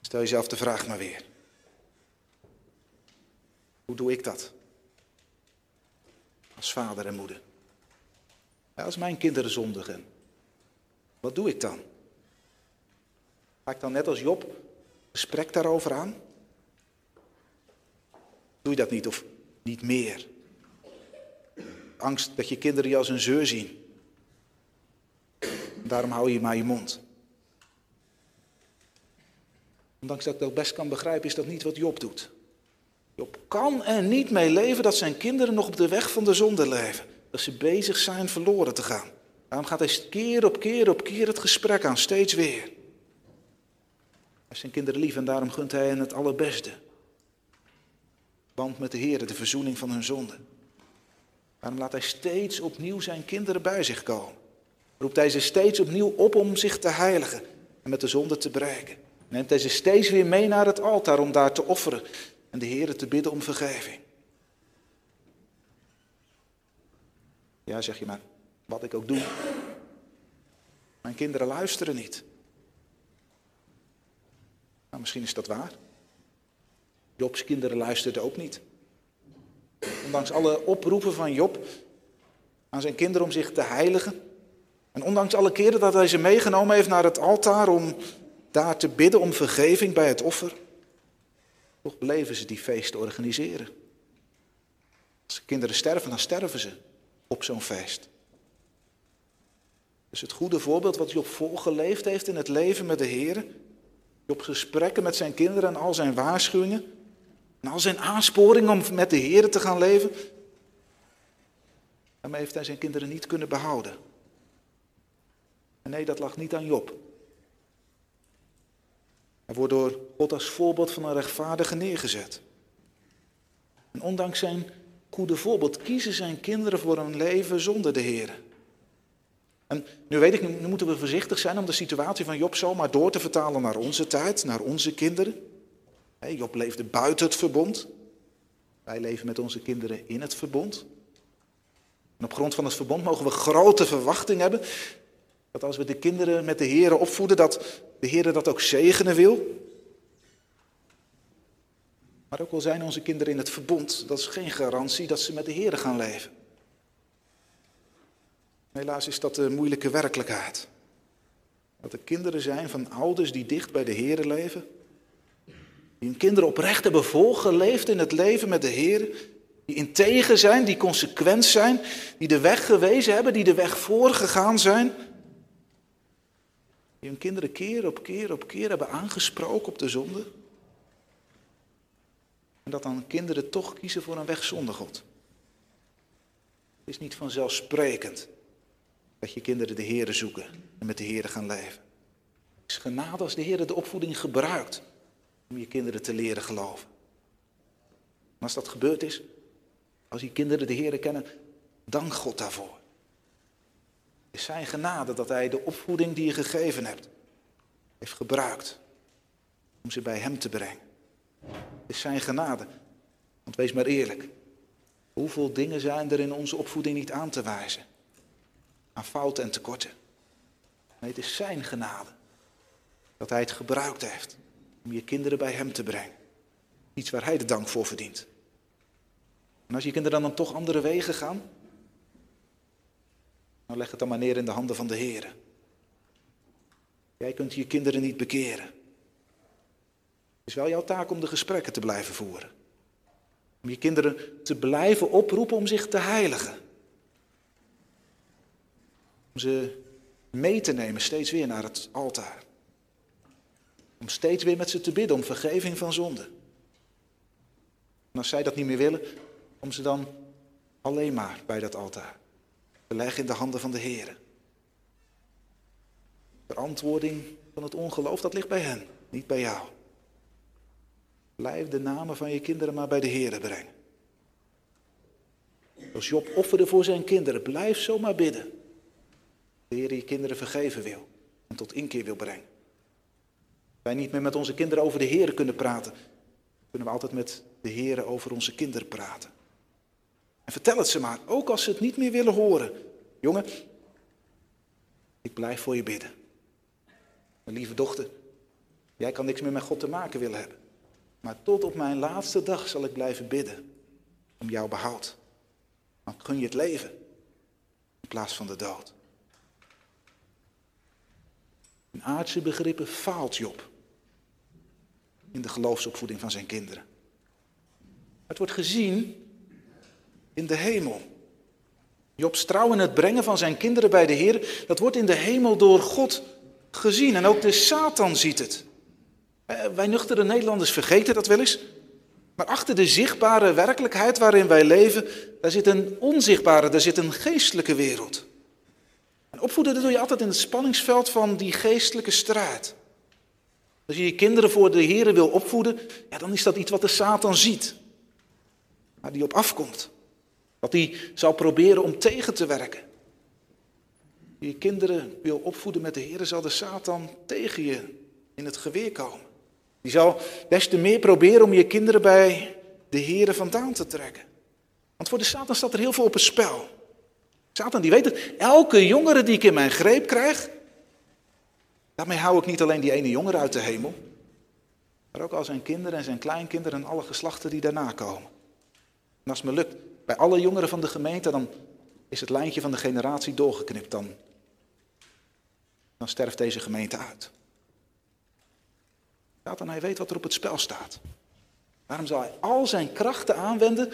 Stel jezelf de vraag maar weer. Hoe doe ik dat? Als vader en moeder. Als mijn kinderen zondigen, wat doe ik dan? Ga ik dan net als Job gesprek daarover aan? Doe je dat niet of niet meer? Angst dat je kinderen je als een zeur zien. Daarom hou je maar je mond. Ondanks dat ik dat best kan begrijpen, is dat niet wat Job doet. Job kan er niet mee leven dat zijn kinderen nog op de weg van de zonde leven. Dat ze bezig zijn verloren te gaan. Daarom gaat hij keer op keer op keer het gesprek aan, steeds weer. Hij heeft zijn kinderen lief en daarom gunt hij hen het allerbeste. Band met de Heer, de verzoening van hun zonde. Daarom laat hij steeds opnieuw zijn kinderen bij zich komen. Roept hij ze steeds opnieuw op om zich te heiligen en met de zonde te breken. Neemt hij ze steeds weer mee naar het altaar om daar te offeren en de Heer te bidden om vergeving. Ja, zeg je maar, wat ik ook doe. Mijn kinderen luisteren niet. Nou, misschien is dat waar. Jobs kinderen luisterden ook niet. Ondanks alle oproepen van Job aan zijn kinderen om zich te heiligen. En ondanks alle keren dat hij ze meegenomen heeft naar het altaar om daar te bidden om vergeving bij het offer. Toch bleven ze die feesten organiseren. Als kinderen sterven, dan sterven ze op zo'n feest. Dus het goede voorbeeld wat Job voorgeleefd heeft in het leven met de Heer. Job gesprekken met zijn kinderen en al zijn waarschuwingen. En al zijn aansporingen om met de Heer te gaan leven. Daarmee heeft hij zijn kinderen niet kunnen behouden. En nee, dat lag niet aan Job. Hij wordt door God als voorbeeld van een rechtvaardige neergezet. En ondanks zijn goede voorbeeld kiezen zijn kinderen voor een leven zonder de Heer. En nu weet ik, nu moeten we voorzichtig zijn om de situatie van Job zomaar door te vertalen naar onze tijd, naar onze kinderen. Job leefde buiten het verbond. Wij leven met onze kinderen in het verbond. En op grond van het verbond mogen we grote verwachting hebben dat als we de kinderen met de Heer opvoeden, dat de Heer dat ook zegenen wil. Maar ook al zijn onze kinderen in het verbond, dat is geen garantie dat ze met de Heer gaan leven. Helaas is dat de moeilijke werkelijkheid. Dat er kinderen zijn van ouders die dicht bij de Heer leven. Die hun kinderen oprecht hebben volgeleefd in het leven met de Heer. Die integer zijn, die consequent zijn. Die de weg gewezen hebben, die de weg voorgegaan zijn. Die hun kinderen keer op keer op keer hebben aangesproken op de zonde. En dat dan kinderen toch kiezen voor een weg zonder God. Het is niet vanzelfsprekend dat je kinderen de Heeren zoeken en met de Heeren gaan leven. Het is genade als de Heer de opvoeding gebruikt om je kinderen te leren geloven. En als dat gebeurd is, als die kinderen de Heer kennen, dank God daarvoor. Het is zijn genade dat hij de opvoeding die je gegeven hebt, heeft gebruikt om ze bij hem te brengen. Het is zijn genade. Want wees maar eerlijk, hoeveel dingen zijn er in onze opvoeding niet aan te wijzen? Aan fouten en tekorten. Nee, het is zijn genade dat hij het gebruikt heeft om je kinderen bij hem te brengen. Iets waar hij de dank voor verdient. En als je kinderen dan toch andere wegen gaan, dan leg het dan maar neer in de handen van de Heer. Jij kunt je kinderen niet bekeren. Is wel jouw taak om de gesprekken te blijven voeren. Om je kinderen te blijven oproepen om zich te heiligen. Om ze mee te nemen steeds weer naar het altaar. Om steeds weer met ze te bidden om vergeving van zonde. En als zij dat niet meer willen, om ze dan alleen maar bij dat altaar te leggen in de handen van de Heer. Verantwoording van het ongeloof, dat ligt bij hen, niet bij jou. Blijf de namen van je kinderen maar bij de Heer brengen. Als Job offerde voor zijn kinderen, blijf zomaar bidden. De Heer je kinderen vergeven wil en tot inkeer wil brengen. Wij niet meer met onze kinderen over de Heer kunnen praten, kunnen we altijd met de Heer over onze kinderen praten. En vertel het ze maar, ook als ze het niet meer willen horen. Jongen, ik blijf voor je bidden. Mijn lieve dochter, jij kan niks meer met God te maken willen hebben. Maar tot op mijn laatste dag zal ik blijven bidden om jouw behoud. Dan gun je het leven in plaats van de dood. In aardse begrippen faalt Job in de geloofsopvoeding van zijn kinderen. Het wordt gezien in de hemel. Jobs trouw in het brengen van zijn kinderen bij de Heer, dat wordt in de hemel door God gezien. En ook de Satan ziet het. Eh, wij nuchtere Nederlanders vergeten dat wel eens. Maar achter de zichtbare werkelijkheid waarin wij leven, daar zit een onzichtbare, daar zit een geestelijke wereld. En opvoeden dat doe je altijd in het spanningsveld van die geestelijke strijd. Als je je kinderen voor de Heer wil opvoeden, ja, dan is dat iets wat de Satan ziet. Waar die op afkomt. Wat hij zal proberen om tegen te werken. Je kinderen wil opvoeden met de Heer, zal de Satan tegen je in het geweer komen. Die zal des te meer proberen om je kinderen bij de Heer vandaan te trekken. Want voor de Satan staat er heel veel op het spel. Satan die weet het, elke jongere die ik in mijn greep krijg, daarmee hou ik niet alleen die ene jongere uit de hemel, maar ook al zijn kinderen en zijn kleinkinderen en alle geslachten die daarna komen. En als het me lukt bij alle jongeren van de gemeente, dan is het lijntje van de generatie doorgeknipt. Dan, dan sterft deze gemeente uit. Satan, hij weet wat er op het spel staat. Waarom zal hij al zijn krachten aanwenden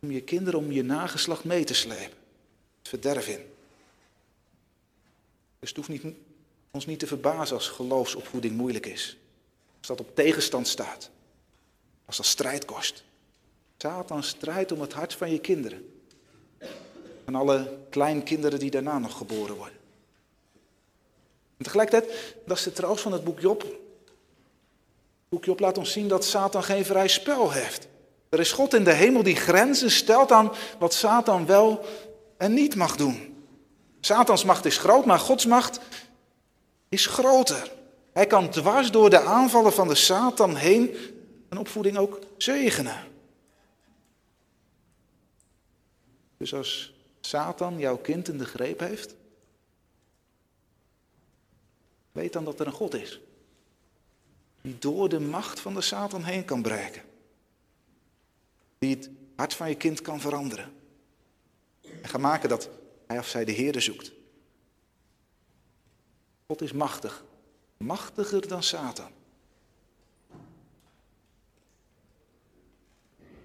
om je kinderen, om je nageslacht mee te slepen? Het verderf in. Dus het hoeft niet, ons niet te verbazen als geloofsopvoeding moeilijk is. Als dat op tegenstand staat. Als dat strijd kost. Satan strijdt om het hart van je kinderen. En alle kleinkinderen die daarna nog geboren worden. En tegelijkertijd, dat is de troost van het boek Job. Het boek Job laat ons zien dat Satan geen vrij spel heeft. Er is God in de hemel die grenzen stelt aan wat Satan wel en niet mag doen. Satans macht is groot, maar Gods macht is groter. Hij kan dwars door de aanvallen van de Satan heen een opvoeding ook zegenen. Dus als Satan jouw kind in de greep heeft, weet dan dat er een God is. Die door de macht van de Satan heen kan breken. Die het hart van je kind kan veranderen. En gaan maken dat hij of zij de Heerde zoekt. God is machtig. Machtiger dan Satan.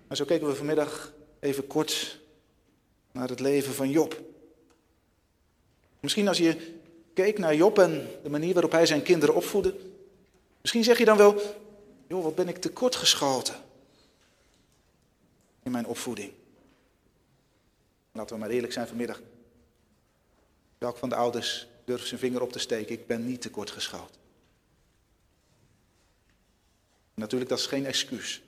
En zo keken we vanmiddag even kort naar het leven van Job. Misschien als je keek naar Job en de manier waarop hij zijn kinderen opvoedde, misschien zeg je dan wel, joh, wat ben ik tekortgeschoten in mijn opvoeding. Laten we maar eerlijk zijn vanmiddag. Welk van de ouders durft zijn vinger op te steken? Ik ben niet tekortgeschoten. Natuurlijk, dat is geen excuus.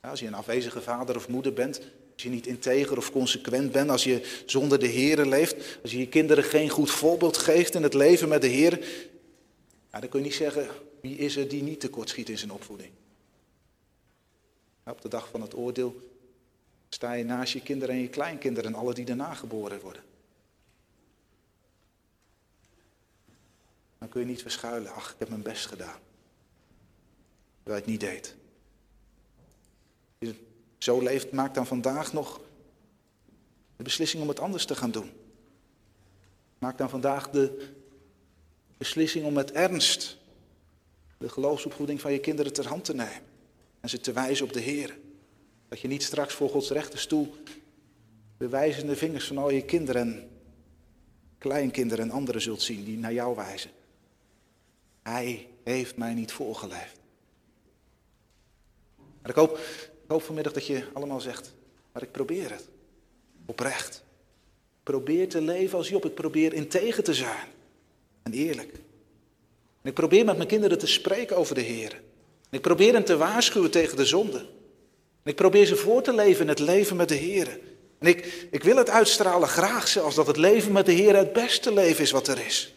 als je een afwezige vader of moeder bent, als je niet integer of consequent bent, als je zonder de Heer leeft, als je je kinderen geen goed voorbeeld geeft in het leven met de Heer, dan kun je niet zeggen wie is er die niet tekortschiet in zijn opvoeding. Op de dag van het oordeel sta je naast je kinderen en je kleinkinderen en alle die daarna geboren worden. Dan kun je niet verschuilen, ach, ik heb mijn best gedaan. Terwijl je het niet deed. Als je zo leeft, maak dan vandaag nog de beslissing om het anders te gaan doen. Maak dan vandaag de beslissing om met ernst de geloofsopvoeding van je kinderen ter hand te nemen. En ze te wijzen op de Heer. Dat je niet straks voor Gods rechterstoel de wijzende vingers van al je kinderen en kleinkinderen en anderen zult zien die naar jou wijzen. Hij heeft mij niet voorgeleefd. Maar ik hoop, ik hoop vanmiddag dat je allemaal zegt, maar ik probeer het. Oprecht. Probeer te leven als Job. Ik probeer integer te zijn. En eerlijk. Ik probeer met mijn kinderen te spreken over de Heer. En ik probeer hen te waarschuwen tegen de zonde. En ik probeer ze voor te leven in het leven met de Heer. En ik, ik wil het uitstralen graag zelfs dat het leven met de Heer het beste leven is wat er is.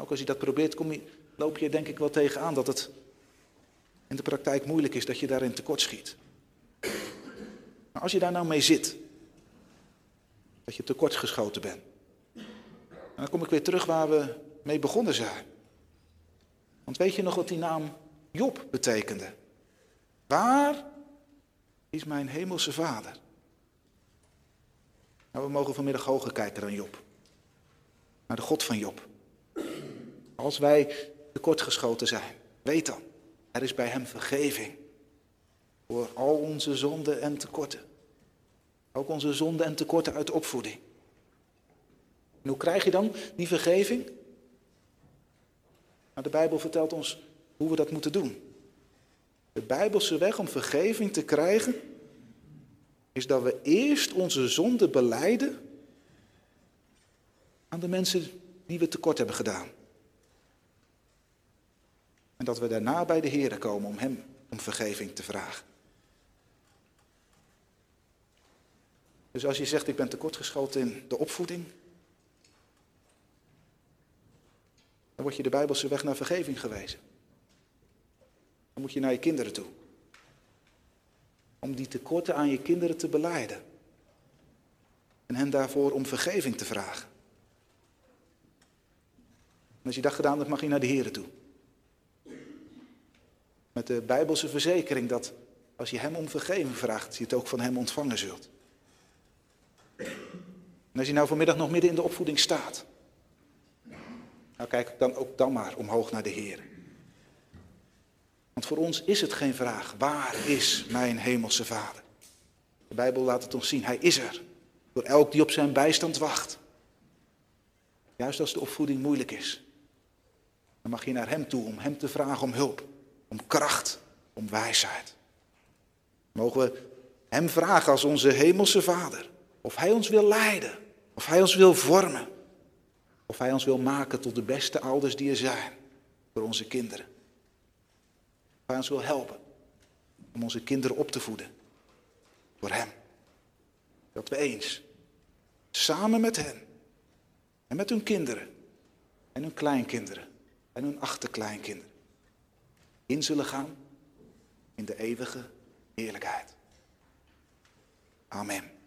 Ook als je dat probeert, kom je, loop je denk ik wel tegenaan dat het in de praktijk moeilijk is, dat je daarin tekort schiet. Maar als je daar nou mee zit, dat je tekort geschoten bent, dan kom ik weer terug waar we mee begonnen zijn. Want weet je nog wat die naam Job betekende? Waar is mijn hemelse vader? Nou, we mogen vanmiddag hoger kijken dan Job. Naar de God van Job. Als wij tekortgeschoten zijn, weet dan, er is bij hem vergeving. Voor al onze zonden en tekorten. Ook onze zonden en tekorten uit opvoeding. En hoe krijg je dan die vergeving? Nou, de Bijbel vertelt ons hoe we dat moeten doen. De Bijbelse weg om vergeving te krijgen is dat we eerst onze zonde beleiden aan de mensen die we tekort hebben gedaan. En dat we daarna bij de Heer komen om Hem om vergeving te vragen. Dus als je zegt, ik ben tekortgeschoten in de opvoeding, dan word je de Bijbelse weg naar vergeving gewezen. Dan moet je naar je kinderen toe. Om die tekorten aan je kinderen te beleiden. En hen daarvoor om vergeving te vragen. En als je dat gedaan hebt, mag je naar de Heer toe. Met de Bijbelse verzekering dat als je Hem om vergeving vraagt, je het ook van Hem ontvangen zult. En als je nou vanmiddag nog midden in de opvoeding staat, nou kijk dan ook dan maar omhoog naar de Heer. Want voor ons is het geen vraag, waar is mijn hemelse Vader? De Bijbel laat het ons zien, Hij is er. Door elk die op zijn bijstand wacht. Juist als de opvoeding moeilijk is, dan mag je naar Hem toe om Hem te vragen om hulp om kracht, om wijsheid. Mogen we Hem vragen als onze hemelse Vader, of Hij ons wil leiden, of Hij ons wil vormen, of Hij ons wil maken tot de beste ouders die er zijn voor onze kinderen. Of Hij ons wil helpen om onze kinderen op te voeden voor Hem. Dat we eens, samen met hen en met hun kinderen en hun kleinkinderen en hun achterkleinkinderen, in zullen gaan in de eeuwige heerlijkheid. Amen.